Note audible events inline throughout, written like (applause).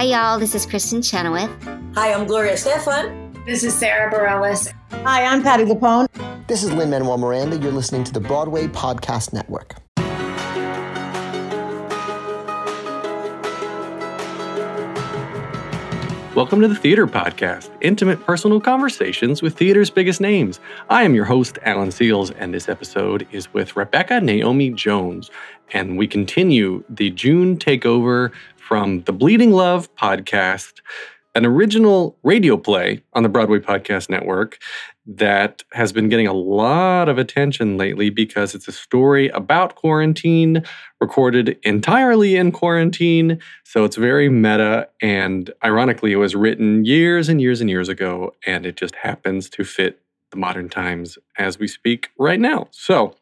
Hi, y'all. This is Kristin Chenoweth. Hi, I'm Gloria Estefan. This is Sara Bareilles. Hi, I'm Patti LuPone. This is Lin-Manuel Miranda. You're listening to the Broadway Podcast Network. Welcome to the Theater Podcast, intimate personal conversations with theater's biggest names. I am your host, Alan Seales, and this episode is with Rebecca Naomi Jones. And we continue the June takeover from the Bleeding Love podcast, an original radio play on the Broadway Podcast Network that has been getting a lot of attention lately because it's a story about quarantine, recorded entirely in quarantine. So it's very meta. And ironically, it was written years and years and years ago, and it just happens to fit the modern times as we speak right now. So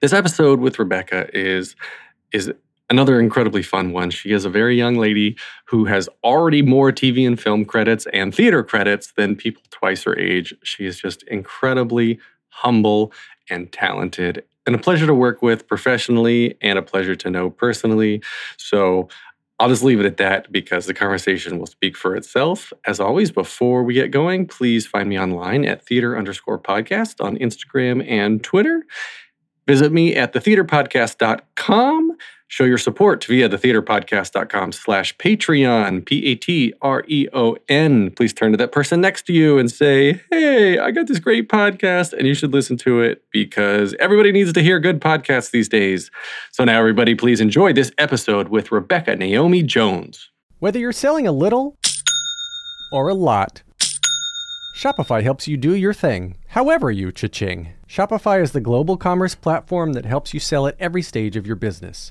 this episode with Rebecca is is another incredibly fun one. She is a very young lady who has already more TV and film credits and theater credits than people twice her age. She is just incredibly humble and talented and a pleasure to work with professionally and a pleasure to know personally. So I'll just leave it at that because the conversation will speak for itself. As always, before we get going, please find me online at theater underscore podcast on Instagram and Twitter. Visit me at thetheaterpodcast.com. Show your support via thetheaterpodcast.com slash Patreon, P-A-T-R-E-O-N. Please turn to that person next to you and say, hey, I got this great podcast and you should listen to it because everybody needs to hear good podcasts these days. So now everybody, please enjoy this episode with Rebecca Naomi Jones. Whether you're selling a little or a lot, Shopify helps you do your thing, however you cha-ching. Shopify is the global commerce platform that helps you sell at every stage of your business.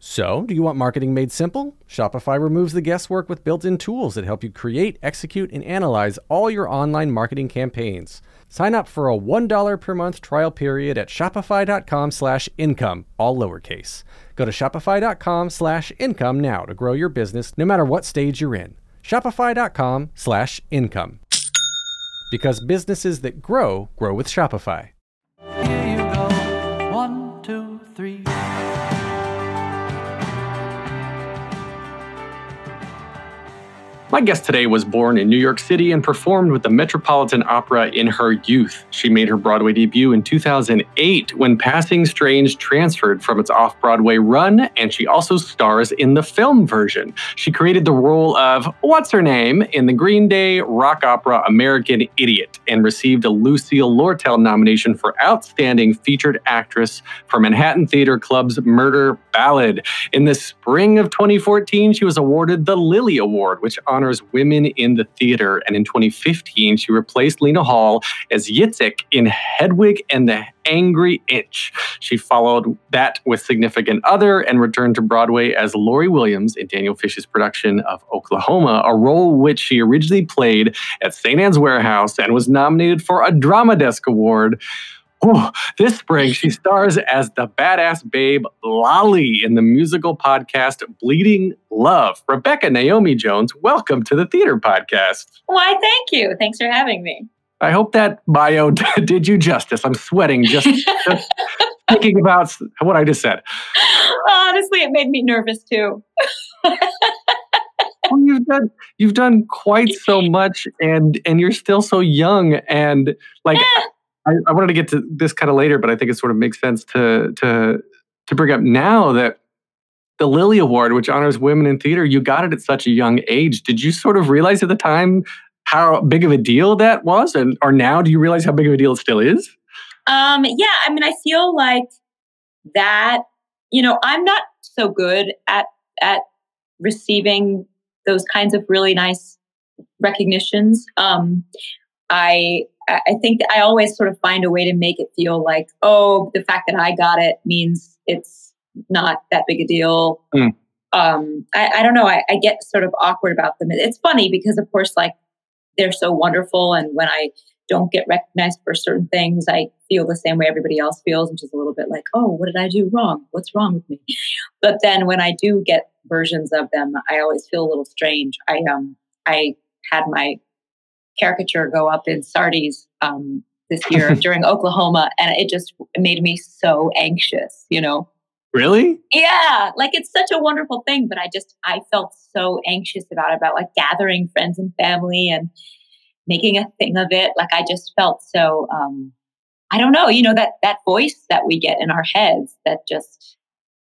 So, do you want marketing made simple? Shopify removes the guesswork with built in tools that help you create, execute, and analyze all your online marketing campaigns. Sign up for a $1 per month trial period at shopify.com slash income, all lowercase. Go to shopify.com slash income now to grow your business no matter what stage you're in. Shopify.com slash income. Because businesses that grow, grow with Shopify. Here you go. One, two, three. My guest today was born in New York City and performed with the Metropolitan Opera in her youth. She made her Broadway debut in 2008 when Passing Strange transferred from its off Broadway run, and she also stars in the film version. She created the role of What's Her Name in the Green Day rock opera American Idiot and received a Lucille Lortel nomination for Outstanding Featured Actress for Manhattan Theater Club's Murder Ballad. In the spring of 2014, she was awarded the Lilly Award, which women in the theater. And in 2015, she replaced Lena Hall as Yitzhak in Hedwig and the Angry Inch. She followed that with Significant Other and returned to Broadway as Laurey Williams in Daniel Fish's production of Oklahoma, a role which she originally played at St. Ann's Warehouse and was nominated for a Drama Desk Award. Oh, this spring, she stars as the badass babe Lolli in the musical podcast Bleeding Love. Rebecca Naomi Jones, welcome to the Theater Podcast. Why, thank you. Thanks for having me. I hope that bio (laughs) did you justice. I'm sweating just, (laughs) just thinking about what I just said. Honestly, it made me nervous too. (laughs) well, you've done you've done quite so much, and and you're still so young, and like. I, I wanted to get to this kind of later, but I think it sort of makes sense to to to bring up now that the Lilly Award, which honors women in theater, you got it at such a young age. Did you sort of realize at the time how big of a deal that was, and or now do you realize how big of a deal it still is? Um, yeah, I mean, I feel like that. You know, I'm not so good at at receiving those kinds of really nice recognitions. Um, I I think I always sort of find a way to make it feel like, oh, the fact that I got it means it's not that big a deal. Mm. Um, I, I don't know. I, I get sort of awkward about them. It's funny because, of course, like they're so wonderful, and when I don't get recognized for certain things, I feel the same way everybody else feels, which is a little bit like, oh, what did I do wrong? What's wrong with me? (laughs) But then when I do get versions of them, I always feel a little strange. I um I had my caricature go up in Sardi's um, this year (laughs) during Oklahoma, and it just made me so anxious. You know, Really? yeah, like it's such a wonderful thing, but I just I felt so anxious about it, about like gathering friends and family and making a thing of it. Like I just felt so um I don't know, you know that that voice that we get in our heads that just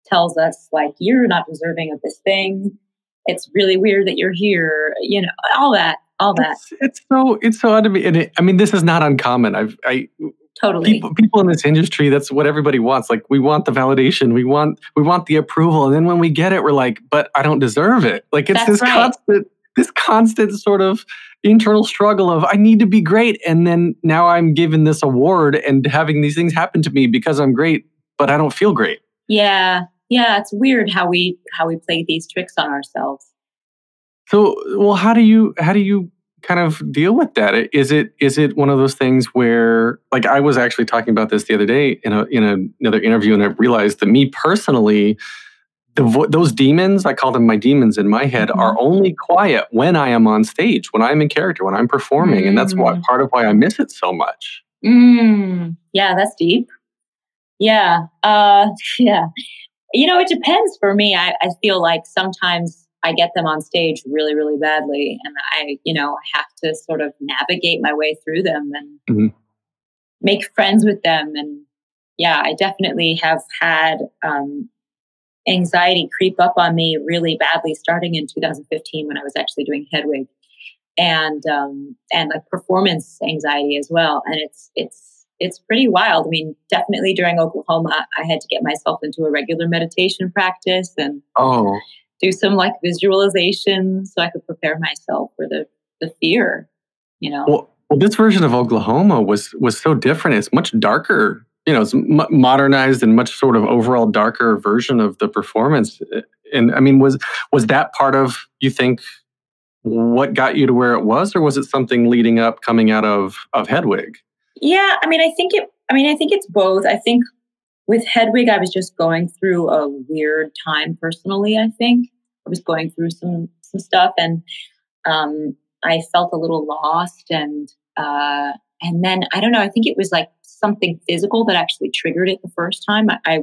tells us like you're not deserving of this thing. It's really weird that you're here, you know, all that, all that. It's, it's so it's so odd to me. And it, I mean, this is not uncommon. I've I Totally. people people in this industry that's what everybody wants like we want the validation we want we want the approval and then when we get it we're like but i don't deserve it like it's That's this right. constant this constant sort of internal struggle of i need to be great and then now i'm given this award and having these things happen to me because i'm great but i don't feel great Yeah. Yeah, it's weird how we how we play these tricks on ourselves. So well how do you how do you kind of deal with that is it is it one of those things where like i was actually talking about this the other day in a in a, another interview and i realized that me personally the vo- those demons i call them my demons in my head are only quiet when i am on stage when i'm in character when i'm performing and that's why Mm. part of why i miss it so much Mm, yeah, that's deep. Yeah. Uh (laughs) yeah. You know, it depends for me. I, I feel like sometimes I get them on stage really, really badly. And I, you know, have to sort of navigate my way through them and Mhm. make friends with them. And yeah, I definitely have had um anxiety creep up on me really badly starting in 2015 when I was actually doing Hedwig and um, and like performance anxiety as well. And it's it's it's pretty wild. I mean, definitely during Oklahoma, I had to get myself into a regular meditation practice and oh do some like visualization so I could prepare myself for the the fear. You know, well, well this version of oklahoma was was so different it's much darker you know it's m- modernized and much sort of overall darker version of the performance and i mean was was that part of you think what got you to where it was or was it something leading up coming out of of hedwig Yeah, I mean, I think it. I mean, I think it's both. I think with Hedwig, I was just going through a weird time personally. I think I was going through some some stuff, and um, I felt a little lost, and uh, and then I don't know. I think it was like something physical that actually triggered it the first time. I I,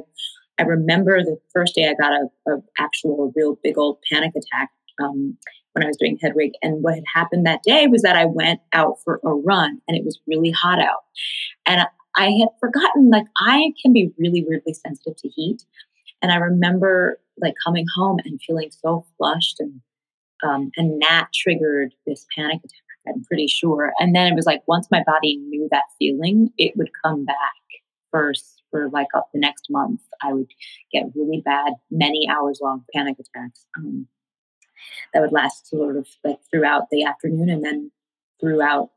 I remember the first day I got a, a actual real big old panic attack. Um, when I was doing Hedwig. And what had happened that day was that I went out for a run and it was really hot out. And I had forgotten, like, I can be really weirdly sensitive to heat. And I remember, like, coming home and feeling so flushed and um, and that triggered this panic attack. I'm pretty sure. And then it was like once my body knew that feeling, it would come back first for like up the next month. I would get really bad, many hours long panic attacks. Um, that would last sort of like throughout the afternoon and then throughout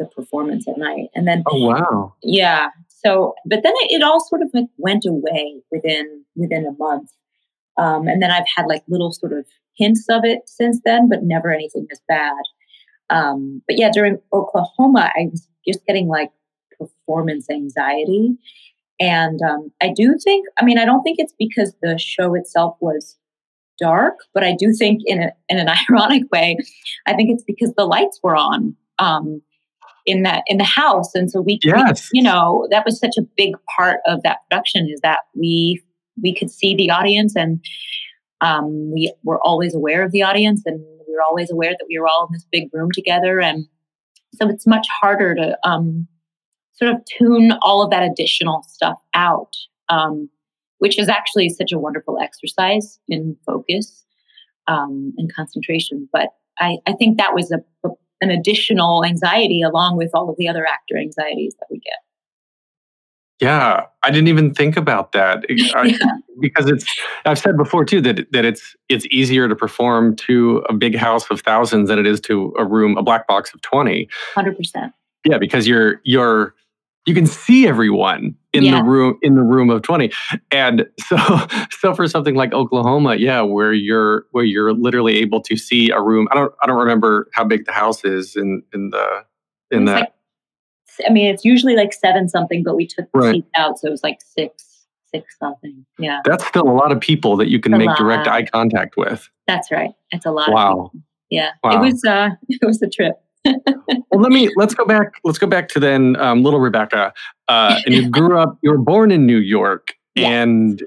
the performance at night. And then oh wow yeah. So, but then it, it all sort of like went away within within a month. Um, and then I've had like little sort of hints of it since then, but never anything as bad. Um, but yeah, during Oklahoma, I was just getting like performance anxiety. And um, I do think, I mean, I don't think it's because the show itself was dark, but I do think in, a, in an (laughs) ironic way, I think it's because the lights were on. Um, in that in the house. And so we, we- you know that was such a big part of that production is that we we could see the audience and um, we were always aware of the audience and we were always aware that we were all in this big room together. And so it's much harder to um, sort of tune all of that additional stuff out um, which is actually such a wonderful exercise in focus um, and concentration. But I, I think that was a, a an additional anxiety along with all of the other actor anxieties that we get. yeah i didn't even think about that (laughs) I- because it's i've said before too that that it's it's easier to perform to a big house of thousands than it is to a room a black box of twenty. Hundred percent. yeah because you're you're you can see everyone in Yeah. the room in the room of 20 and so (laughs) so for something like oklahoma yeah where you're where you're literally able to see a room i don't i don't remember how big the house is in in the in that like- I mean, it's usually like seven something, but we took the Right. seats out, so it was like six, six something. Yeah, that's still a lot of people that you can make direct eye contact with that's right. It's a lot. Of wow people. Yeah, Wow. it was. uh (laughs) It was a trip. Well let me let's go back let's go back to then um, little rebecca uh, and you grew up you were born in new york (laughs) Yes. and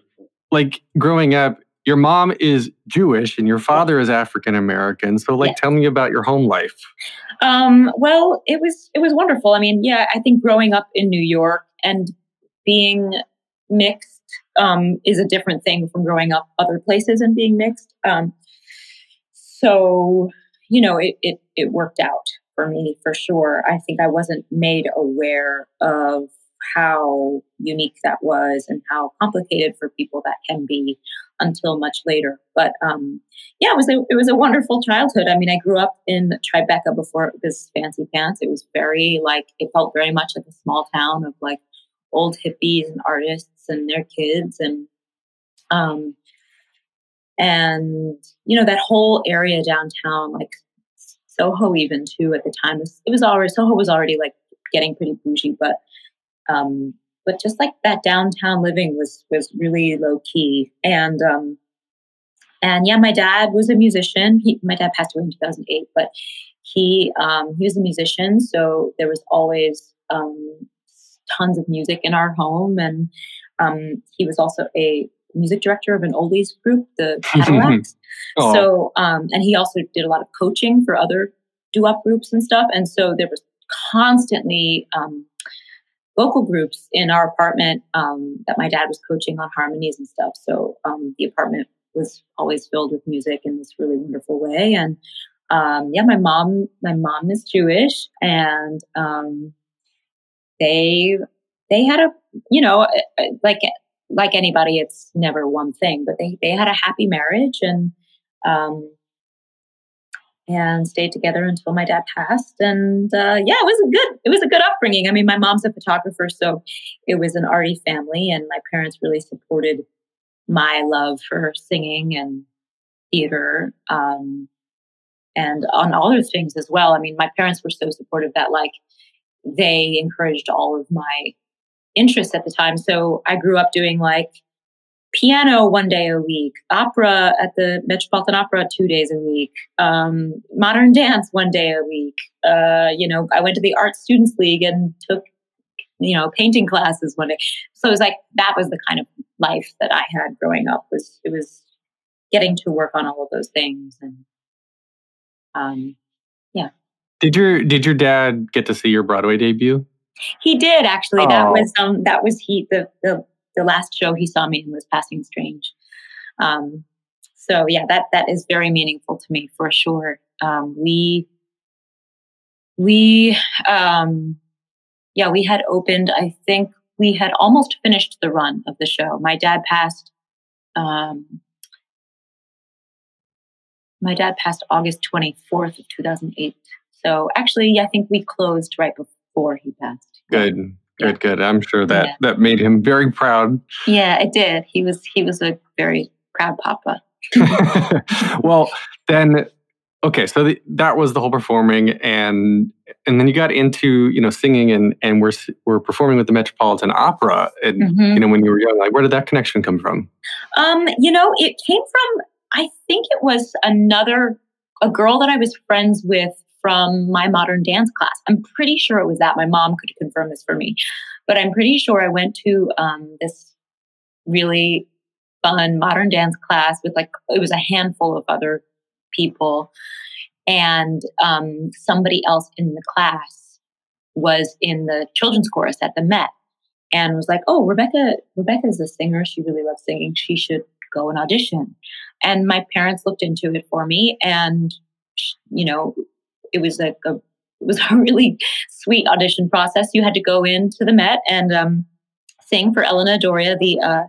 like growing up your mom is jewish and your father is african american so like Yes. tell me about your home life Um, well, it was it was wonderful. I mean, yeah, I think growing up in New York and being mixed um, is a different thing from growing up other places and being mixed. Um, so you know, it, it it worked out for me for sure. I think I wasn't made aware of how unique that was and how complicated for people that can be until much later. But um, yeah, it was a it was a wonderful childhood. I mean, I grew up in Tribeca before it was fancy pants. It was very like it felt very much like a small town of like old hippies and artists and their kids and um and you know that whole area downtown like Soho even too at the time. Was it was already Soho was already like getting pretty bougie but um but just like that downtown living was was really low key and um and yeah my dad was a musician. He my dad passed away in 2008 but he um he was a musician so there was always um tons of music in our home. And um he was also a music director of an oldies group the (laughs) cadillacs Oh, so, um, and he also did a lot of coaching for other doo-wop groups and stuff. And so there was constantly um, vocal groups in our apartment um, that my dad was coaching on harmonies and stuff. So um, the apartment was always filled with music in this really wonderful way. And um, yeah, my mom, my mom is Jewish, and um, they they had a you know like like anybody, it's never one thing, but they they had a happy marriage and um, and stayed together until my dad passed. And uh, yeah, it was a good it was a good upbringing. I mean, my mom's a photographer, so it was an arty family, and my parents really supported my love for singing and theater. Um, and on other things as well. I mean, my parents were so supportive that like they encouraged all of my interests at the time. So I grew up doing like piano one day a week, opera at the Metropolitan Opera two days a week, um, modern dance one day a week. Uh, you know, I went to the Art Students League and took, you know, painting classes one day. So it was like that was the kind of life that I had growing up. Was it was getting to work on all of those things and um, yeah. did your did your dad get to see your broadway debut He did actually. That Oh. was um that was he the the the last show he saw me in was Passing Strange. Um so yeah, that that is very meaningful to me for sure. Um we we um yeah, we had opened I think we had almost finished the run of the show. My dad passed um my dad passed August 24th of 2008. So actually, yeah, I think we closed right before he passed. good Yeah. good good i'm sure that Yeah. that made him very proud Yeah, it did. He was he was a very proud papa. (laughs) well then okay so the, that was the whole performing and and then you got into you know singing and and we're we're performing with the metropolitan opera and you know when you were young like where did that connection come from Um, you know, it came from I think it was another a girl that I was friends with from my modern dance class. I'm pretty sure it was that. My mom could confirm this for me, but I'm pretty sure I went to um, this really fun modern dance class with like it was a handful of other people, and um, somebody else in the class was in the children's chorus at the Met and was like, "Oh, Rebecca, Rebecca is a singer. She really loves singing. She should go and audition." And my parents looked into it for me, and you know, it was a, a it was (laughs) a really sweet audition process. You had to go into the Met and um, sing for Elena Doria, the uh,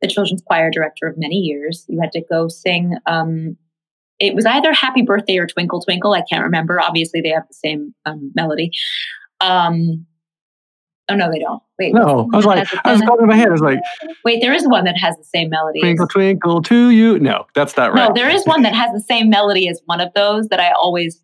the children's choir director of many years. You had to go sing. Um, it was either Happy Birthday or Twinkle Twinkle. I can't remember. Obviously, they have the same um, melody. Um, Oh no, they don't. Wait, No, I was like, I was going in my head. I was like, wait, there is one that has the same melody. twinkle, twinkle to you. No, that's not right. No, there is one that has the same melody as one of those that I always.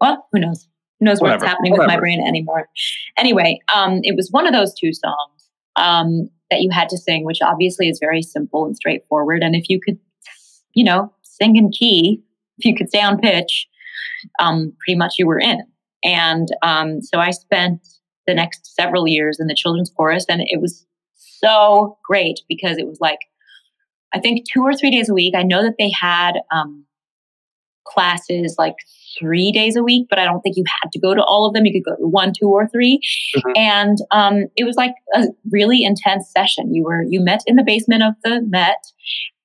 Well, who knows? Who knows Whatever, what's happening with my brain anymore? Anyway, um, it was one of those two songs um, that you had to sing, which obviously is very simple and straightforward. And if you could, you know, sing in key, if you could stay on pitch, um, pretty much you were in. And um, so I spent the next several years in the children's chorus, and it was so great because it was like I think two or three days a week. I know that they had um, classes like three days a week, but I don't think you had to go to all of them. You could go to one, two, or 3 Mhm. And um, it was like a really intense session. You were you met in the basement of the Met,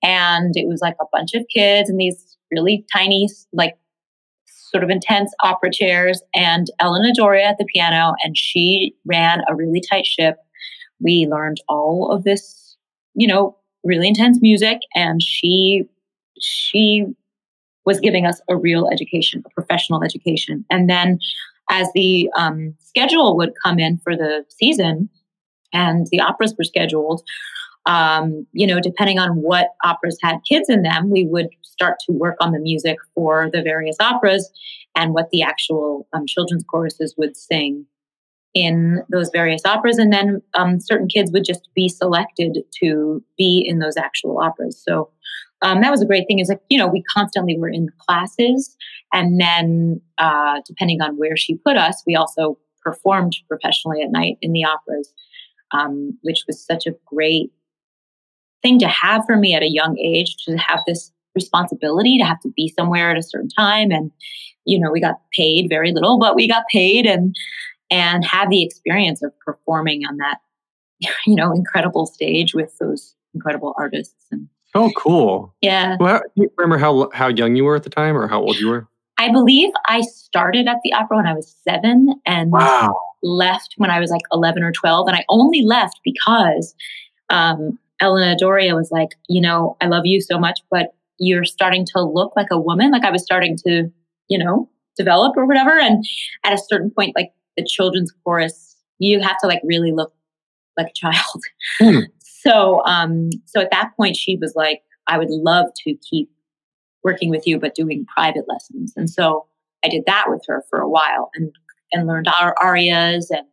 and it was like a bunch of kids in these really tiny, like sort of intense opera chairs, and Elena Doria at the piano, and she ran a really tight ship. We learned all of this, you know, really intense music and she she was giving us a real education a professional education. And then as the um, schedule would come in for the season and the operas were scheduled um, you know depending on what operas had kids in them we would start to work on the music for the various operas and what the actual um, children's choruses would sing in those various operas. And then um, certain kids would just be selected to be in those actual operas. So um, that was a great thing. Is like you know we constantly were in classes and then uh, depending on where she put us we also performed professionally at night in the operas um, which was such a great thing to have for me at a young age to have this responsibility to have to be somewhere at a certain time. And you know we got paid very little but we got paid and and have the experience of performing on that (laughs) you know incredible stage with those incredible artists and Oh, cool. yeah Well, do you remember how how young you were at the time, or how old you were? i believe i started at the opera when i was seven and Wow. left when i was like 11 or 12 and i only left because um, elena doria was like you know i love you so much but you're starting to look like a woman like i was starting to you know develop or whatever and at a certain point like the children's chorus you have to like really look like a child Hmm. So um so at that point she was like i would love to keep working with you but doing private lessons and so i did that with her for a while and and learned our arias and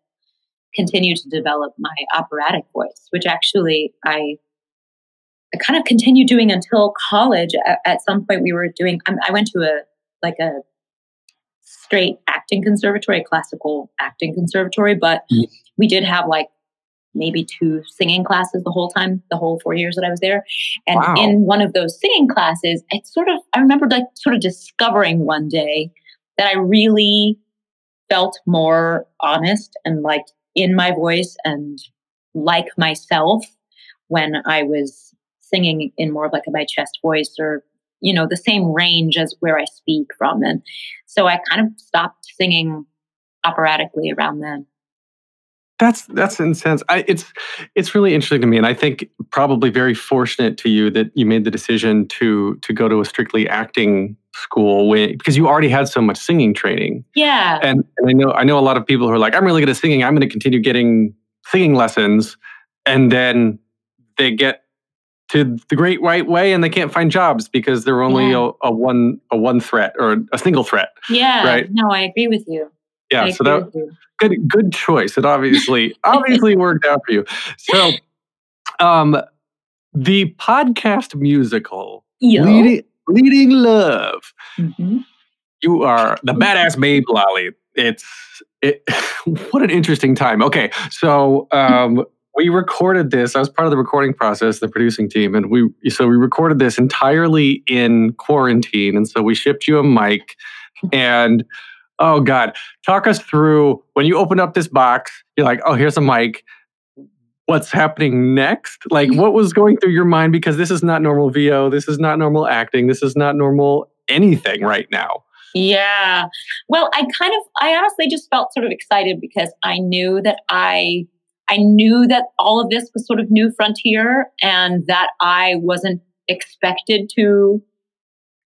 continued to develop my operatic voice which actually i i kind of continued doing until college at, at some point we were doing I, I went to a like a straight acting conservatory a classical acting conservatory but Mhm. we did have like maybe two singing classes the whole time, the whole four years that I was there. And Wow. in one of those singing classes, it sort of, I remember like sort of discovering one day that I really felt more honest and like in my voice and like myself when I was singing in more of like a my chest voice or, you know, the same range as where I speak from. And so I kind of stopped singing operatically around then. That's that's intense. I, it's it's really interesting to me, and I think probably very fortunate to you that you made the decision to to go to a strictly acting school when, because you already had so much singing training. Yeah. And, and I know I know a lot of people who are like, I'm really good at singing. I'm going to continue getting singing lessons, and then they get to the Great White Way and they can't find jobs because they're only Yeah. a, a one a one threat or a single threat. Yeah. Right. No, I agree with you. Yeah, I so that you. good good choice. It obviously (laughs) obviously worked out for you. So, um, the podcast musical Yo. leading, leading love. Mhm. You are the badass babe, Lolli. It's it. (laughs) What an interesting time. Okay, so um, we recorded this. I was part of the recording process, the producing team, and we so we recorded this entirely in quarantine, and so we shipped you a mic. And oh god, talk us through when you open up this box. You're like, oh, here's a mic. What's happening next? Like, what was going through your mind? Because this is not normal VO. This is not normal acting. This is not normal anything right now. Yeah. Well, I kind of, I honestly just felt sort of excited because I knew that I, I knew that all of this was sort of new frontier and that I wasn't expected to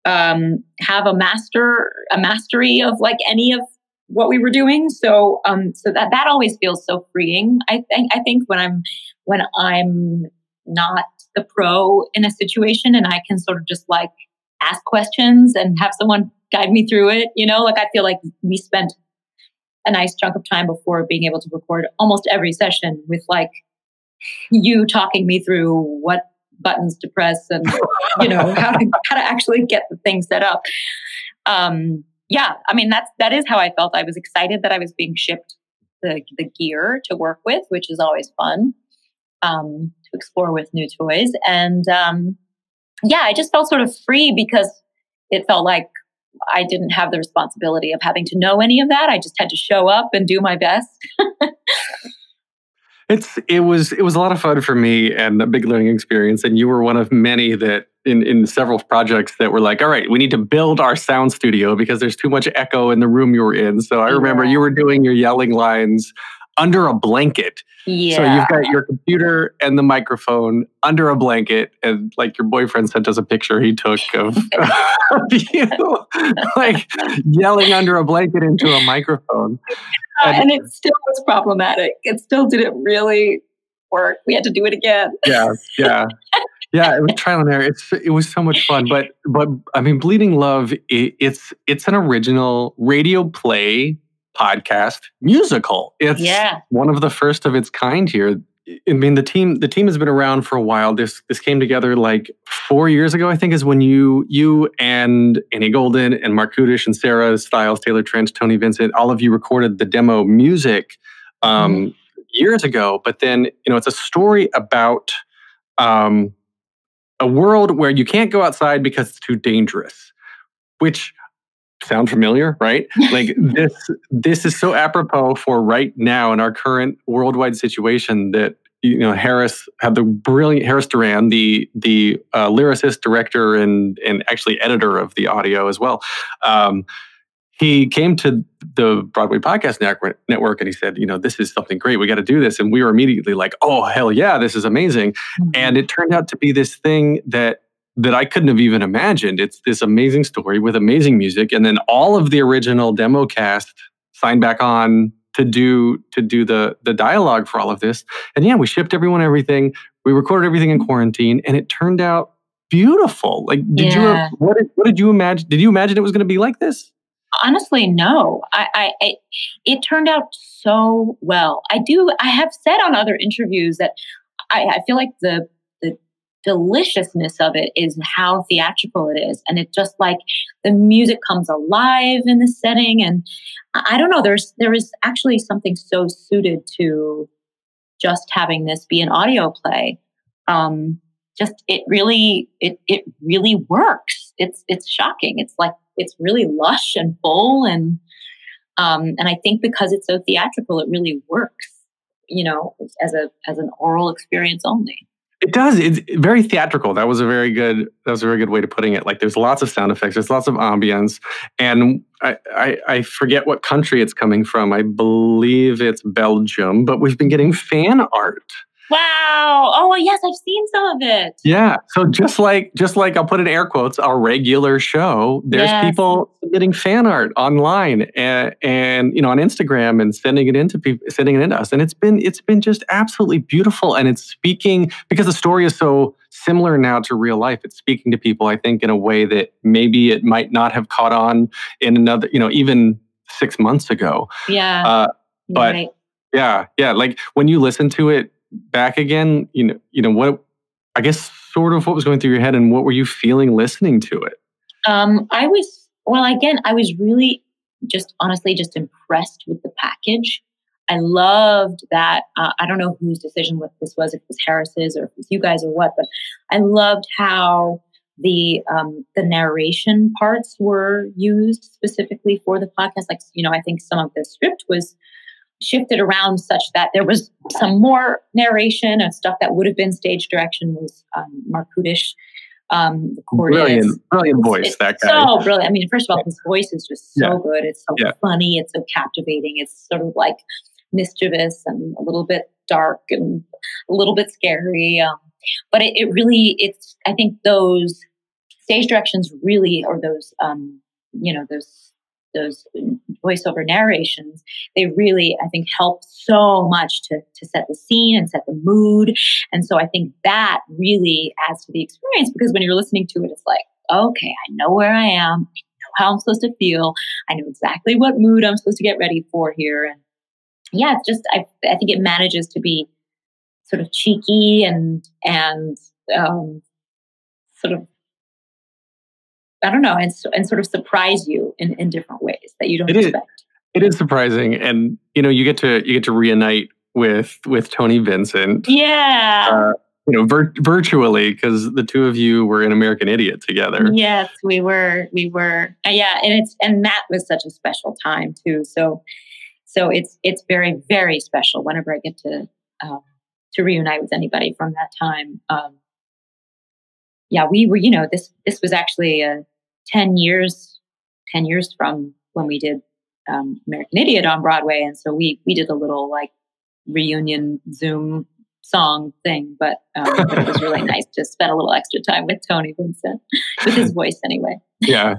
um, have a master, a mastery of like any of what we were doing. So um so that that always feels so freeing. I think I think when I'm when I'm not the pro in a situation and I can sort of just like ask questions and have someone guide me through it, you know, like I feel like we spent a nice chunk of time before being able to record almost every session with like you talking me through what buttons to press and you know how to how to actually get the thing set up. Um, yeah, I mean that's that is how I felt. I was excited that I was being shipped the the gear to work with, which is always fun um, to explore with new toys. And um, yeah, I just felt sort of free because it felt like I didn't have the responsibility of having to know any of that. I just had to show up and do my best. (laughs) it's it was it was a lot of fun for me and a big learning experience. And you were one of many that in in several projects that were like, all right, we need to build our sound studio because there's too much echo in the room you were in. So I remember yeah. you were doing your yelling lines under a blanket. Yeah. So you've got your computer and the microphone under a blanket, and like your boyfriend sent us a picture he took of, (laughs) of you like yelling under a blanket into a microphone. and, and it still was problematic. It still didn't really work. We had to do it again. Yeah, yeah. yeah, it was trial and error. It's it was so much fun, but but I mean, Bleeding Love. It, it's it's an original radio play podcast musical. It's yeah. one of the first of its kind here. I mean, the team the team has been around for a while. This this came together like four years ago, I think, is when you you and Annie Golden and Marc Kudisch and Sarah Stiles, Taylor Trensch, Tony Vincent, all of you recorded the demo music um, mm-hmm. years ago. But then you know, it's a story about um, a world where you can't go outside because it's too dangerous, which sound familiar right (laughs) like this this is so apropos for right now in our current worldwide situation that you know harris had the brilliant harris doran the the uh, lyricist director and and actually editor of the audio as well um, he came to the Broadway Podcast Network and he said, you know, this is something great. We got to do this. And we were immediately like, oh, hell yeah, this is amazing. Mm-hmm. And it turned out to be this thing that that I couldn't have even imagined. It's this amazing story with amazing music, and then all of the original demo cast signed back on to do to do the the dialogue for all of this. And yeah, we shipped everyone everything. We recorded everything in quarantine, and it turned out beautiful. Like, did yeah. you what did, what did you imagine? Did you imagine it was going to be like this? Honestly, no. I, I, I it turned out so well. I do. I have said on other interviews that I, I feel like the deliciousness of it is how theatrical it is. And it just like the music comes alive in the setting. And I don't know, there's there is actually something so suited to just having this be an audio play. Um, just it really it it really works. It's it's shocking. It's like it's really lush and full and um, and I think because it's so theatrical, it really works, you know, as a as an oral experience only. It does. It's very theatrical. That was a very good. That was a very good way to putting it. Like, there's lots of sound effects. There's lots of ambience, and I, I, I forget what country it's coming from. I believe it's Belgium, but we've been getting fan art Wow. Oh yes, I've seen some of it. Yeah. So just like just like I'll put in air quotes, our regular show, there's yes. people submitting fan art online and, and you know on Instagram and sending it into people sending it into us. And it's been it's been just absolutely beautiful. And it's speaking because the story is so similar now to real life. It's speaking to people, I think, in a way that maybe it might not have caught on in another, you know, even six months ago. Yeah. Uh, but right. yeah, yeah. Like when you listen to it back again, you know, you know what? I guess sort of what was going through your head, and what were you feeling listening to it? Um, I was well. Again, I was really just honestly just impressed with the package. I loved that. Uh, I don't know whose decision what this was, if it was Harris's or if it was you guys or what, but I loved how the um, the narration parts were used specifically for the podcast. Like you know, I think some of the script was shifted around such that there was some more narration and stuff that would have been stage direction was um, Marc Kudisch. Um, brilliant, brilliant voice. It's that guy. So brilliant. I mean, first of all, his voice is just so yeah. good. It's so yeah. funny. It's so captivating. It's sort of like mischievous and a little bit dark and a little bit scary. Um, but it, it, really, it's. I think those stage directions really, or those, um, you know, those those voiceover narrations, they really, I think, help so much to, to set the scene and set the mood. And so I think that really adds to the experience because when you're listening to it, it's like, okay, I know where I am. I know how I'm supposed to feel. I know exactly what mood I'm supposed to get ready for here. And yeah, it's just, I, I think it manages to be sort of cheeky and, and, um, sort of I don't know, and, and sort of surprise you in, in different ways that you don't it expect. Is, it is surprising, and you know, you get to you get to reunite with with Tony Vincent. Yeah. Uh, you know, vir- virtually, because the two of you were in American Idiot together. Yes, we were. We were. Uh, yeah, and it's and that was such a special time too. So, so it's it's very very special whenever I get to um, to reunite with anybody from that time. Um, yeah, we were. You know, this this was actually a 10 years 10 years from when we did um, American Idiot on Broadway, and so we we did a little like reunion Zoom song thing, but, um, but it was really (laughs) nice to spend a little extra time with Tony Vincent with his voice anyway. yeah,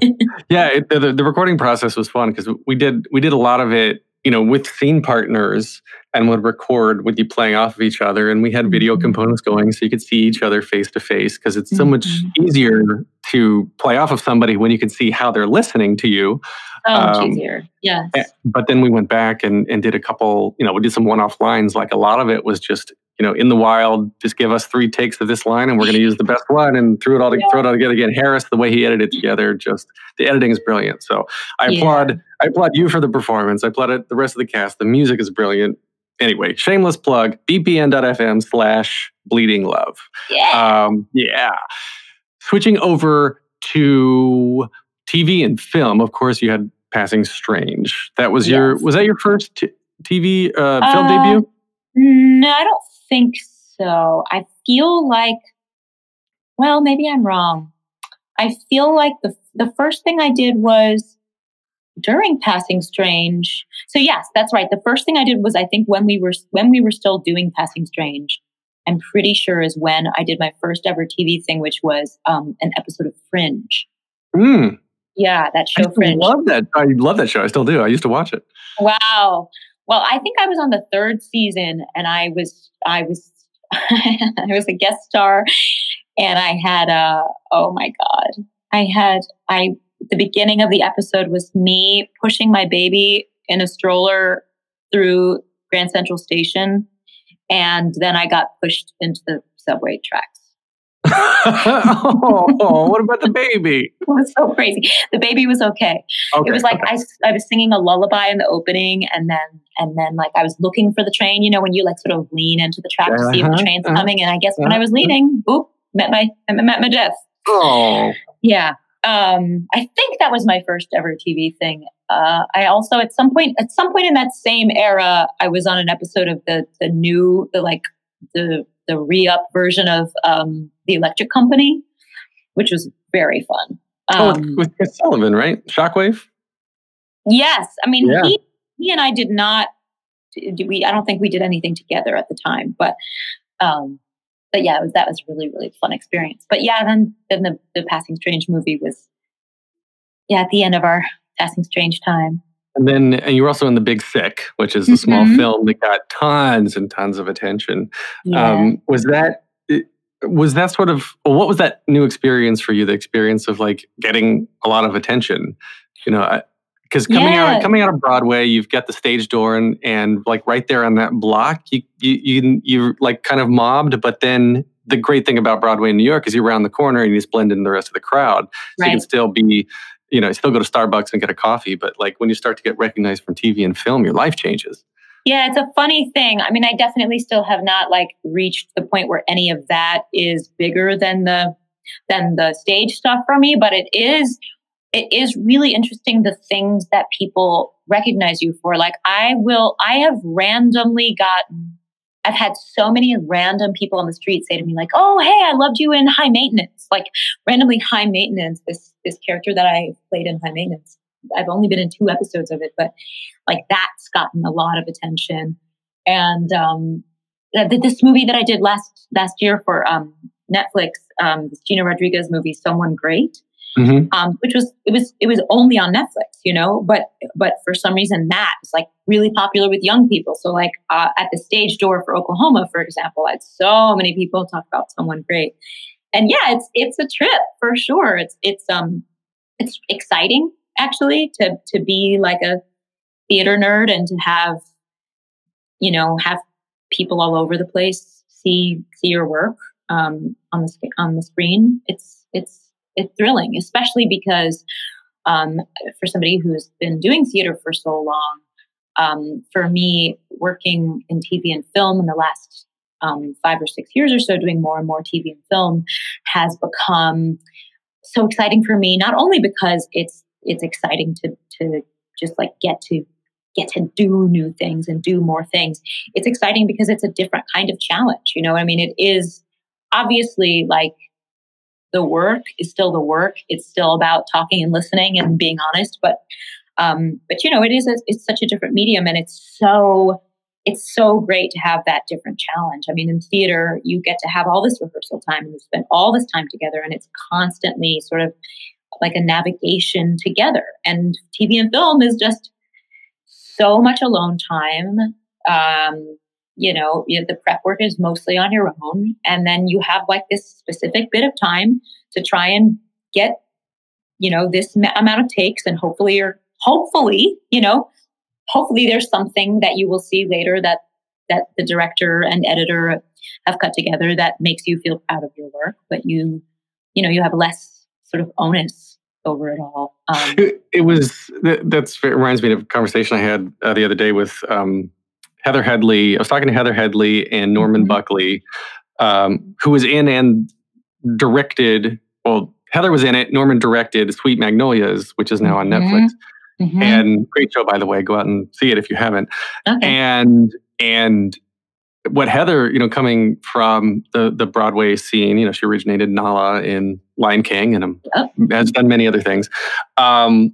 yeah. It, the, the recording process was fun because we did we did a lot of it, you know, with scene partners and would record with you playing off of each other, and we had video mm-hmm. components going so you could see each other face to face because it's so mm-hmm. much easier to play off of somebody when you can see how they're listening to you Oh, Um, easier. Yes. Eh, but then we went back and, and did a couple you know we did some one-off lines like a lot of it was just you know in the wild just give us three takes of this line and we're going to use the best one and threw it all to, throw it all together again harris the way he edited it together just the editing is brilliant so i Yeah. applaud i applaud you for the performance i applaud the rest of the cast the music is brilliant anyway shameless plug bpn.fm slash bleeding love Yeah. um, yeah. Switching over to TV and film, of course, you had Passing Strange. That was your was that your first t- TV uh, film Uh, debut? no, I don't think so. I feel like, well, maybe I'm wrong. I feel like the the first thing I did was during Passing Strange. So yes, that's right. The first thing I did was I think when we were when we were still doing Passing Strange. I'm pretty sure is when I did my first ever TV thing, which was um, an episode of Fringe. Mm, Yeah, that show still Fringe. love that. I love that show. I still do. I used to watch it. Wow. Well, I think I was on the third season and I was I was (laughs) I was a guest star and I had a oh my god. I had I the beginning of the episode was me pushing my baby in a stroller through Grand Central Station and then I got pushed into the subway tracks. (laughs) oh, what about the baby? (laughs) It was so crazy. The baby was okay. Okay. it was like I—I was singing a lullaby in the opening and then and then like I was looking for the train, you know, when you like sort of lean into the track to see if Uh-huh, the train's uh-huh, coming. And I guess when I was uh-huh. leaning, boop, met my met my death. oh, Yeah. Um, I think that was my first ever TV thing. Uh, I also at some point at some point in that same era, I was on an episode of the the new the like the the re-up version of um, the Electric Company, which was very fun. oh, Um, with, with Chris Sullivan, right? Shockwave. Yes, I mean Yeah. he he and I did not. We I don't think we did anything together at the time, but um, but yeah, it was that was a really really fun experience. But yeah, then then the the Passing Strange movie was yeah at the end of our Passing Strange time. And then and you were also in The Big Sick, which is a small Mhm. film that got tons and tons of attention. Yeah. Um, was that was that sort of well, what was that new experience for you? The experience of like getting a lot of attention, you know, because coming Yeah. out coming out of Broadway, you've got the stage door and and like right there on that block, you you you you're like kind of mobbed, but then. The great thing about Broadway in New York is you're around the corner and you just blend in the rest of the crowd. So you can still be, you know, still go to Starbucks and get a coffee. But like when you start to get recognized from TV and film, your life changes. Yeah, it's a funny thing. I mean, I definitely still have not like reached the point where any of that is bigger than the than the stage stuff for me, but it is it is really interesting the things that people recognize you for. Like I will I have randomly gotten I've had so many random people on the street say to me like, "Oh, hey, I loved you in High Maintenance." Like randomly High Maintenance, this this character that I played in High Maintenance. I've only been in two episodes of it, but like that's gotten a lot of attention. And um, th- th- this movie that I did last last year for um, Netflix, um, this Gina Rodriguez movie, Someone Great. Mhm. um, which was it was it was only on Netflix, you know. But but for some reason that is like really popular with young people. So like uh, at the stage door for Oklahoma, for example, I had so many people talk about someone great, and yeah, it's it's a trip for sure. It's it's um it's exciting actually to to be like a theater nerd and to have you know have people all over the place see see your work um, on the on the screen. It's it's it's thrilling, especially because um, for somebody who's been doing theater for so long, um, for me, working in TV and film in the last um, five or six years or so, doing more and more TV and film, has become so exciting for me. Not only because it's it's exciting to to just like get to get to do new things and do more things. It's exciting because it's a different kind of challenge. You know, what I mean, it is obviously like the work is still the work. It's still about talking and listening and being honest. But um, but you know, it is a, it's such a different medium, and it's so it's so great to have that different challenge. I mean, in theater, you get to have all this rehearsal time and you spend all this time together, and it's constantly sort of like a navigation together. And TV and film is just so much alone time. Um, you know, the prep work is mostly on your own. And then you have like this specific bit of time to try and get, you know, this ma- amount of takes. And hopefully, you're, hopefully, you know, hopefully there's something that you will see later that, that the director and editor have cut together that makes you feel proud of your work. But you, you know, you have less sort of onus over it all. Um, It, it was that that's it reminds me of a conversation I had uh, the other day with um, Heather Headley. I was talking to Heather Headley and Norman Mhm. Buckley, um, who was in and directed. Well, Heather was in it. Norman directed Sweet Magnolias, which is now on Mhm. Netflix, mhm. and great show by the way. Go out and see it if you haven't. okay. and and what Heather, you know, coming from the the Broadway scene, you know, she originated Nala in Lion King and um, Yep. has done many other things. Um,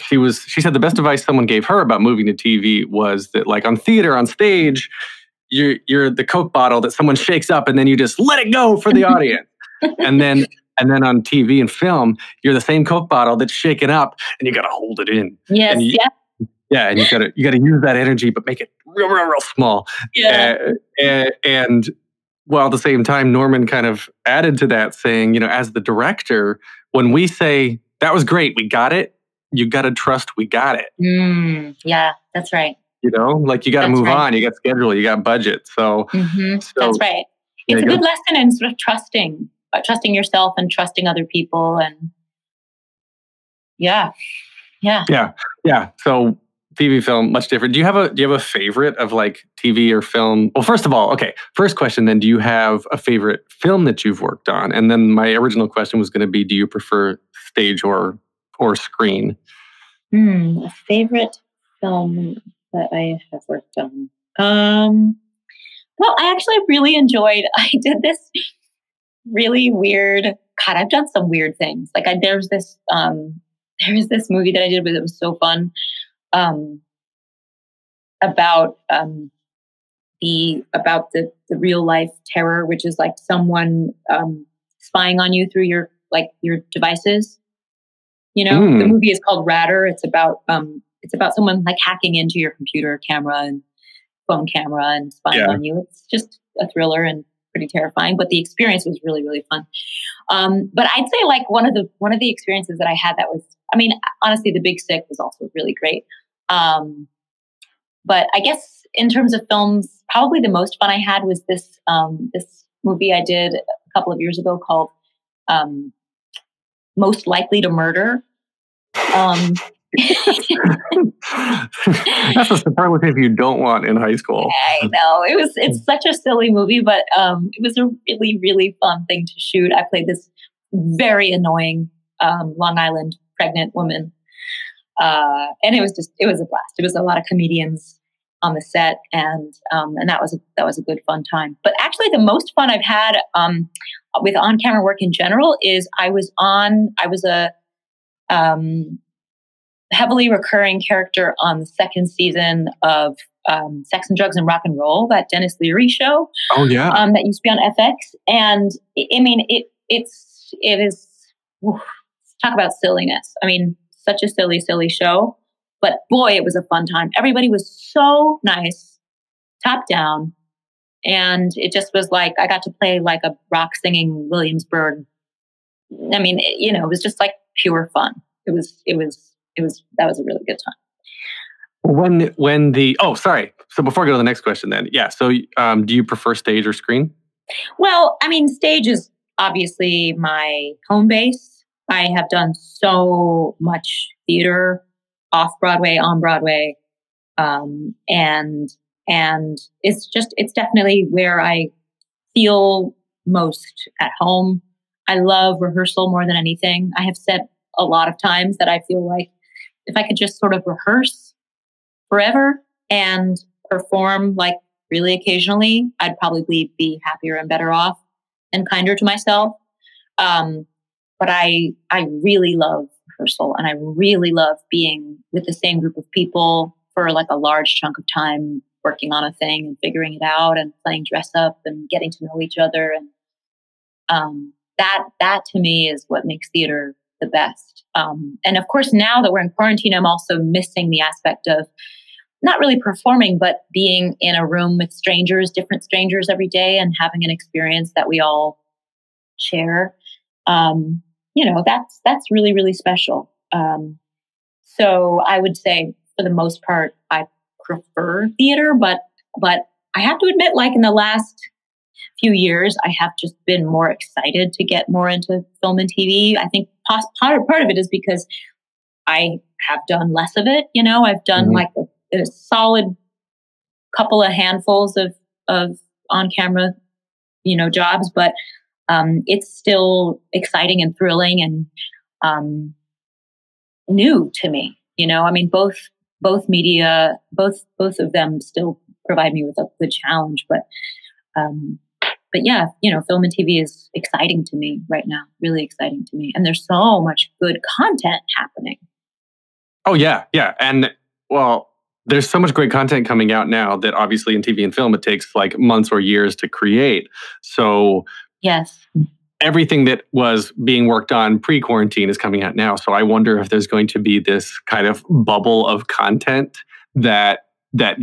she was she said the best advice someone gave her about moving to TV was that like on theater on stage, you're you're the Coke bottle that someone shakes up and then you just let it go for the audience, (laughs) and then. And then on TV and film, you're the same Coke bottle that's shaken up, and you got to hold it in. yes. and you- yeah. Yeah, and you got to you got to use that energy, but make it real, real, real small. Yeah. Uh, uh, and while at the same time, Norman kind of added to that, saying, you know, as the director, when we say that was great, we got it, you got to trust we got it. Mm, yeah, that's right. You know, like you got to move right. on. You got schedule, you got budget. So, hmm so that's right. It's a go. good lesson in sort of trusting, uh, trusting yourself and trusting other people. And yeah, yeah, yeah. yeah. So TV film much different. Do you have a do you have a favorite of like TV or film? Well, first of all, okay. First question then, do you have a favorite film that you've worked on? And then my original question was going to be do you prefer stage or or screen? Hmm, a favorite film that I have worked on. Um, well, I actually really enjoyed. (laughs) I did this really weird. God, I've done some weird things. Like I, there's this um, (laughs) there was this movie that I did, but it was so fun. Um, about um, the about the the real life terror, which is like someone um, spying on you through your like your devices. You know, the Mm. movie is called Ratter. It's about um, it's about someone like hacking into your computer camera and phone camera and spying Yeah. on you. It's just a thriller and pretty terrifying, but the experience was really really fun. Um, but I'd say like one of the one of the experiences that I had that was, I mean, honestly, The Big Sick was also really great. Um, but I guess in terms of films, probably the most fun I had was this um, this movie I did a couple of years ago called um, Most Likely to Murder. Um, (laughs) That's a superlative you don't want in high school. I know it was it's such a silly movie, but um, it was a really really fun thing to shoot. I played this very annoying um, Long Island pregnant woman, uh, and it was just it was a blast. It was a lot of comedians on the set, and um, and that was a, that was a good fun time. But actually, the most fun I've had um, with on camera work in general is I was on I was a um, heavily recurring character on the second season of um, Sex and Drugs and Rock and Roll, that Denis Leary show Oh yeah. um, that used to be on FX. And I mean, it it's it is oof, talk about silliness. I mean, such a silly, silly show, but boy, it was a fun time. Everybody was so nice, top down. And it just was like, I got to play like a rock singing Williamsburg. I mean, it, you know, it was just like pure fun. It was, it was, it was, that was a really good time. When when the oh sorry. So before I go to the next question, then yeah. So um, do you prefer stage or screen? Well, I mean, stage is obviously my home base. I have done so much theater off Broadway, on Broadway, um, and and it's just it's definitely where I feel most at home. I love rehearsal more than anything. I have said a lot of times that I feel like if I could just sort of rehearse forever and perform like really occasionally, I'd probably be happier and better off and kinder to myself. Um, but I I really love rehearsal and I really love being with the same group of people for like a large chunk of time working on a thing and figuring it out and playing dress up and getting to know each other and um, that that to me is what makes theater the best. Um, and of course, now that we're in quarantine, I'm also missing the aspect of not really performing, but being in a room with strangers, different strangers every day, and having an experience that we all share. Um, you know, that's that's really really special. Um, so I would say, for the most part, I prefer theater, but but I have to admit, like in the last few years, I have just been more excited to get more into film and TV. I think part part of it is because I have done less of it. You know, I've done mm-hmm. like a a solid couple of handfuls of of on camera, you know, jobs, but um, it's still exciting and thrilling and um, new to me. You know, I mean, both both media, both both of them still provide me with a good challenge, but um, but yeah, you know, film and TV is exciting to me right now, really exciting to me, and there's so much good content happening. Oh yeah, yeah, and well, there's so much great content coming out now that obviously in TV and film it takes like months or years to create. So yes, everything that was being worked on pre-quarantine is coming out now. So I wonder if there's going to be this kind of bubble of content that that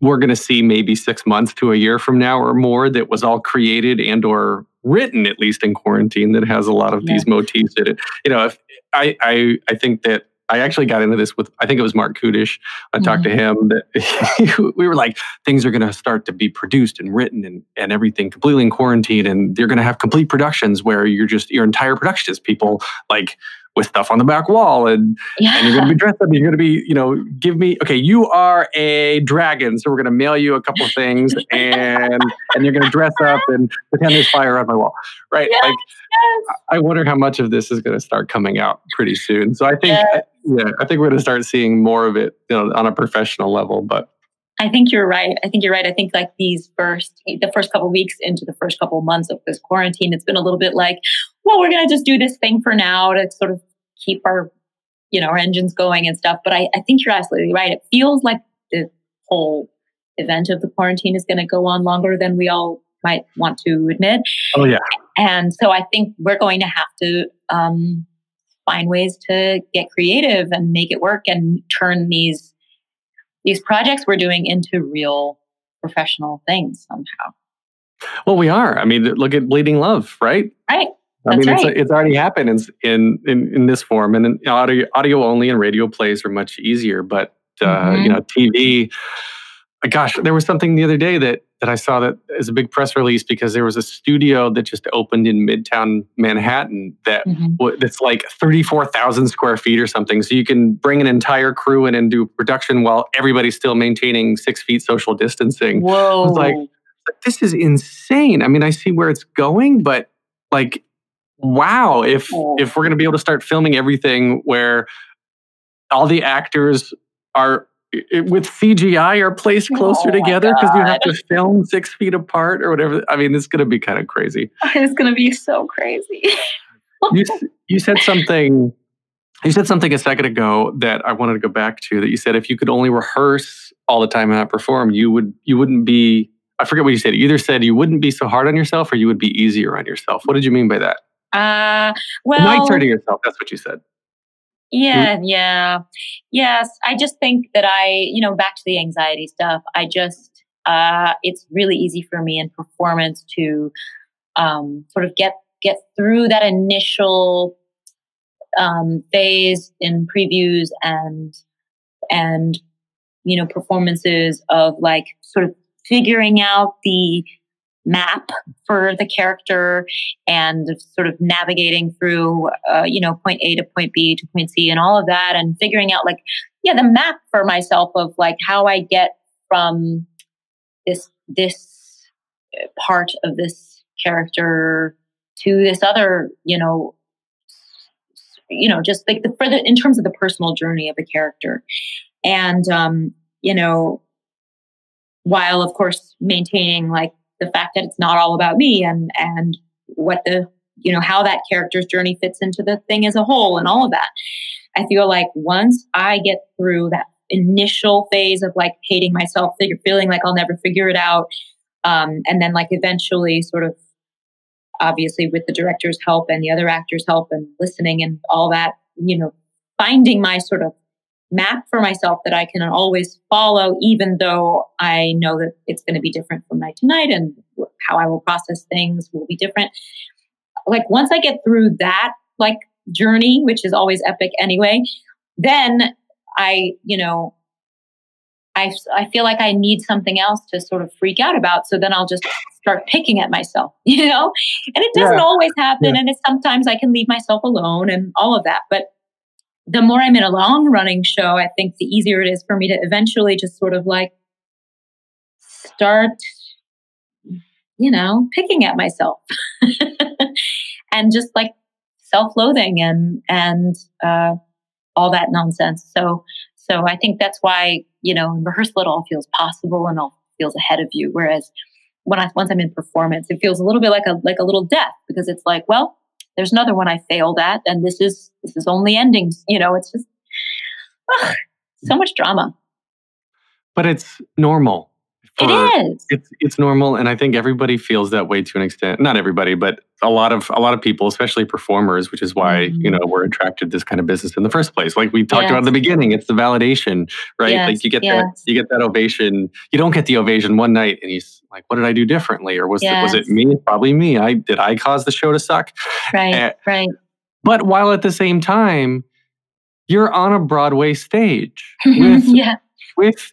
we're going to see maybe 6 months to a year from now or more that was all created and or written at least in quarantine that has a lot of yeah. these motifs in it. You know, if I I I think that I actually got into this with I think it was Marc Kudisch. I talked mm-hmm. to him that (laughs) we were like things are going to start to be produced and written and and everything completely in quarantine and they're going to have complete productions where you're just your entire production is people like with stuff on the back wall and, yeah. and you're going to be dressed up. You're going to be, you know, give me, okay, you are a dragon. So we're going to mail you a couple things (laughs) and, and you're going to dress up and pretend there's fire on my wall. Right. Yes, like, yes. I wonder how much of this is going to start coming out pretty soon. So I think, yes. yeah, I think we're going to start seeing more of it you know, on a professional level, but I think you're right. I think you're right. I think like these first, the first couple weeks into the first couple of months of this quarantine, it's been a little bit like, well, we're going to just do this thing for now to sort of keep our, you know, our engines going and stuff. But I, I think you're absolutely right. It feels like the whole event of the quarantine is going to go on longer than we all might want to admit. Oh yeah. And so I think we're going to have to um, find ways to get creative and make it work and turn these these projects we're doing into real professional things somehow. Well, we are. I mean, look at Bleeding Love, right? Right. I mean, right. it's, it's already happened in, in, in in this form, and in audio audio only and radio plays are much easier. But uh, mm-hmm. you know, TV. Gosh, there was something the other day that that I saw that is a big press release because there was a studio that just opened in Midtown Manhattan that mm-hmm. that's like thirty four thousand square feet or something. So you can bring an entire crew in and do production while everybody's still maintaining six feet social distancing. Whoa! like this is insane. I mean, I see where it's going, but like wow, if if we're going to be able to start filming everything where all the actors are with CGI are placed closer oh together because you have to film six feet apart or whatever. I mean, it's going to be kind of crazy. (laughs) It's going to be so crazy. you you said something. You said something a second ago that I wanted to go back to. That you said if you could only rehearse all the time and not perform, you would you wouldn't be. I forget what you said. You either said you wouldn't be so hard on yourself, or you would be easier on yourself. What did you mean by that? Uh, well, Nicer to yourself. That's what you said. Yeah, yeah. Yes. I just think that I, you know, back to the anxiety stuff, I just, uh, it's really easy for me in performance to um, sort of get get through that initial um, phase in previews and and you know performances of like sort of figuring out the map for the character and sort of navigating through uh, you know point a to point b to point c and all of that and figuring out like yeah the map for myself of like how i get from this this part of this character to this other you know you know just like the further in terms of the personal journey of a character. And um you know while of course maintaining like the fact that it's not all about me and and what the you know how that character's journey fits into the thing as a whole and all of that. I feel like once i get through that initial phase of like hating myself feeling like i'll never figure it out um, and then like eventually sort of obviously with the director's help and the other actors help and listening and all that you know finding my sort of map for myself that I can always follow, even though I know that it's going to be different from night to night and how I will process things will be different. Like once I get through that like journey, which is always epic anyway, then I, you know, I, I feel like I need something else to sort of freak out about. So then I'll just start picking at myself, (laughs) you know? And it doesn't Yeah. always happen. Yeah. And it's sometimes I can leave myself alone and all of that. But the more I'm in a long running show, I think the easier it is for me to eventually just sort of like start, you know, picking at myself (laughs) and just like self loathing and, and, uh, all that nonsense. So, so I think that's why, you know, in rehearsal, it all feels possible and all feels ahead of you. Whereas when I, once I'm in performance, it feels a little bit like a, like a little death because it's like, well, there's another one I failed at, and this is this is only endings. You know, it's just ugh, so much drama. But it's normal. It is. It's it's normal, and I think everybody feels that way to an extent. Not everybody, but a lot of a lot of people, especially performers, which is why you know we're attracted to this kind of business in the first place. Like we talked about at the Mm-hmm. Beginning, it's the validation, right? Yes, Like you get that you get that ovation. You don't get the ovation one night, and he's like, "What did I do differently?" Or was it, was it me? Probably me. I did I cause the show to suck? Right, eh, right. But while at the same time, you're on a Broadway stage (laughs) with yeah, with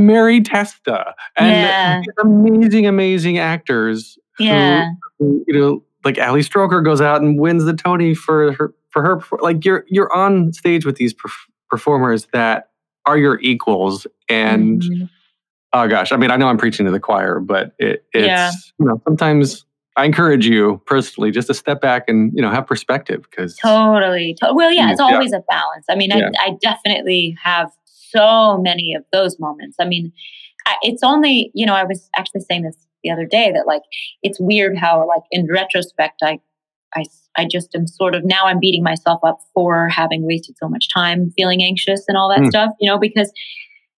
Mary Testa and Yeah. amazing, amazing actors. yeah, who, you know, like Ali Stroker goes out and wins the Tony for her for her. Like you're you're on stage with these perf- performers that are your equals, and Mhm. oh gosh, I mean, I know I'm preaching to the choir, but it, it's Yeah. you know sometimes. I encourage you personally just to step back and you know have perspective because totally. To- well, yeah, it's Yeah. always a balance. I mean, Yeah. I, I definitely have so many of those moments. I mean, it's only you know I was actually saying this the other day that like it's weird how like in retrospect I I I just am sort of now I'm beating myself up for having wasted so much time feeling anxious and all that Mm. stuff, you know, because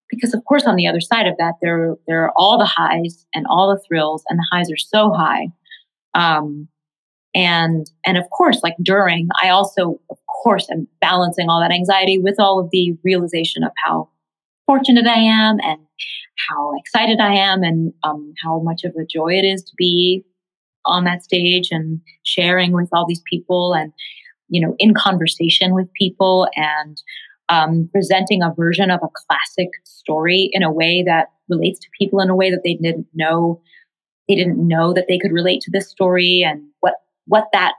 because of course on the other side of that there there are all the highs and all the thrills and the highs are so high. Um and and of course like during I also of course am balancing all that anxiety with all of the realization of how fortunate I am and how excited I am and um, how much of a joy it is to be on that stage and sharing with all these people and you know in conversation with people and um, presenting a version of a classic story in a way that relates to people in a way that they didn't know they didn't know that they could relate to this story and what what that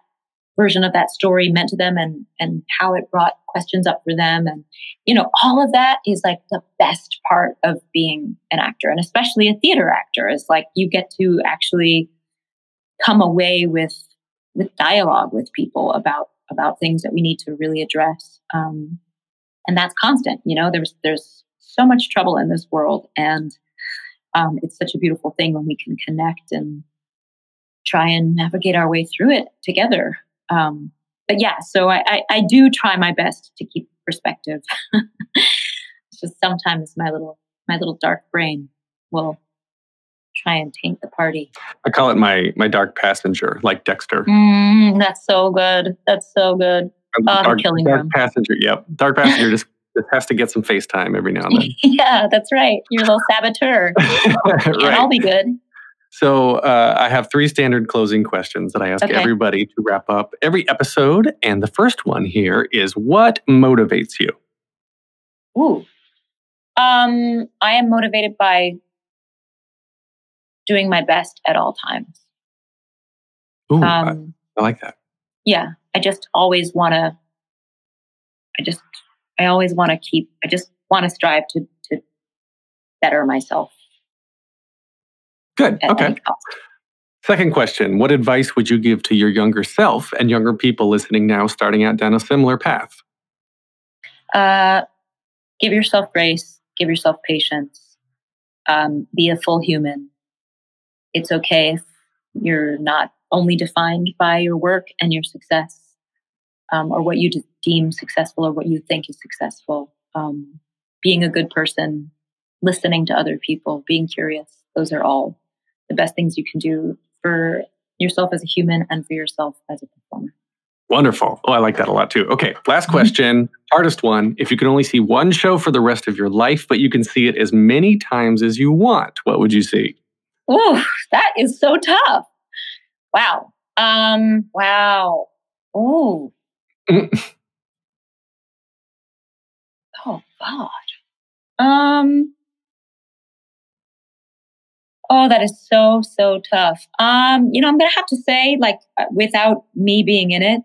version of that story meant to them and and how it brought questions up for them. And you know all of that is like the best part of being an actor and especially a theater actor is like you get to actually come away with with dialogue with people about about things that we need to really address. Um, and that's constant you know there's there's so much trouble in this world and um, it's such a beautiful thing when we can connect and try and navigate our way through it together um, but yeah so I, I i do try my best to keep perspective (laughs) it's just sometimes my little my little dark brain will try and taint the party. I call it my my dark passenger, like Dexter. Mm, that's so good. That's so good. Oh, dark, killing dark room. passenger. Yep, dark passenger just, just has to get some FaceTime every now and then. (laughs) yeah, that's right. You're a little saboteur. (laughs) Can't all right. be good. So uh, I have three standard closing questions that I ask Okay. everybody to wrap up every episode, and the first one here is what motivates you. Ooh. Um, I am motivated by doing my best at all times. Ooh, I, Um, I like that. yeah, I just always want to. I just, I always want to keep. I just want to strive to to better myself. Good. Okay. Second question What advice would you give to your younger self and younger people listening now starting out down a similar path? Uh, give yourself grace. Give yourself patience. Um, be a full human. It's okay if you're not only defined by your work and your success, um, or what you de- deem successful, or what you think is successful. Um, being a good person, listening to other people, being curious. Those are all the best things you can do for yourself as a human and for yourself as a performer. Wonderful. Oh, I like that a lot too. Okay, last question, hardest one. If you could only see one show for the rest of your life, but you can see it as many times as you want, what would you see? Oh, that is so tough. Wow. Um, wow. Ooh. (laughs) Oh God. Um Oh, that is so, so tough. Um, you know, I'm gonna have to say, like, uh, without me being in it,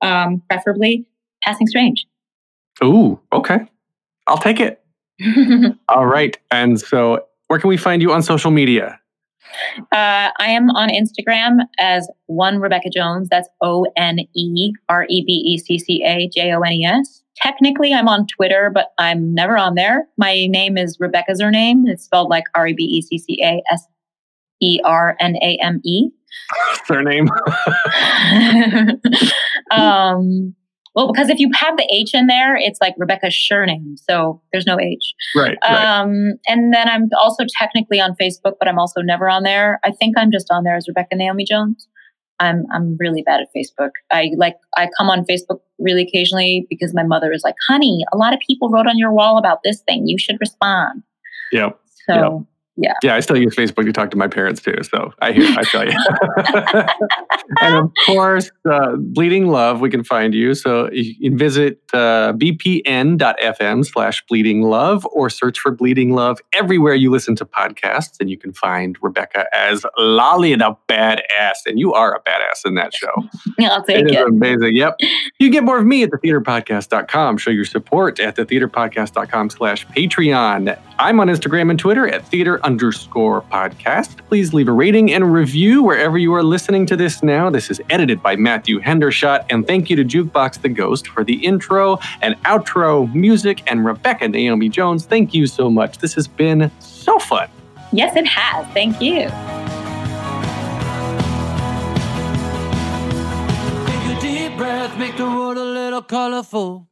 um, preferably passing strange. Ooh, okay. I'll take it. (laughs) All right. And so, where can we find you on social media? Uh, I am on Instagram as one Rebecca Jones. That's O N E R E B E C C A J O N E S. Technically, I'm on Twitter, but I'm never on there. My name is Rebecca's her name. It's spelled like R E B E C C A S E R N A M E. Surname? (laughs) um, well, because if you have the H in there, it's like Rebecca's surname. So there's no H. right. right. Um, and then I'm also technically on Facebook, but I'm also never on there. I think I'm just on there as Rebecca Naomi Jones. I'm I'm really bad at Facebook. I like I come on Facebook really occasionally because my mother is like, "Honey, a lot of people wrote on your wall about this thing. You should respond." Yep. So Yeah, yeah I still use Facebook to talk to my parents too. So I hear, I tell you. (laughs) and of course, uh, Bleeding Love, we can find you. So you can visit uh, bpn.fm slash bleeding love or search for Bleeding Love everywhere you listen to podcasts. And you can find Rebecca as Lolli the Badass. And you are a badass in that show. (laughs) yeah, I'll take It is amazing. Yep. You can get more of me at thetheaterpodcast.com. Show your support at thetheaterpodcast.com slash Patreon. I'm on Instagram and Twitter at theater underscore podcast. Please leave a rating and a review wherever you are listening to this now. This is edited by Matthew Hendershot. And thank you to Jukebox the Ghost for the intro and outro music. And Rebecca Naomi Jones, thank you so much. This has been so fun. Yes, it has. Thank you. Take a deep breath, make the world a little colorful.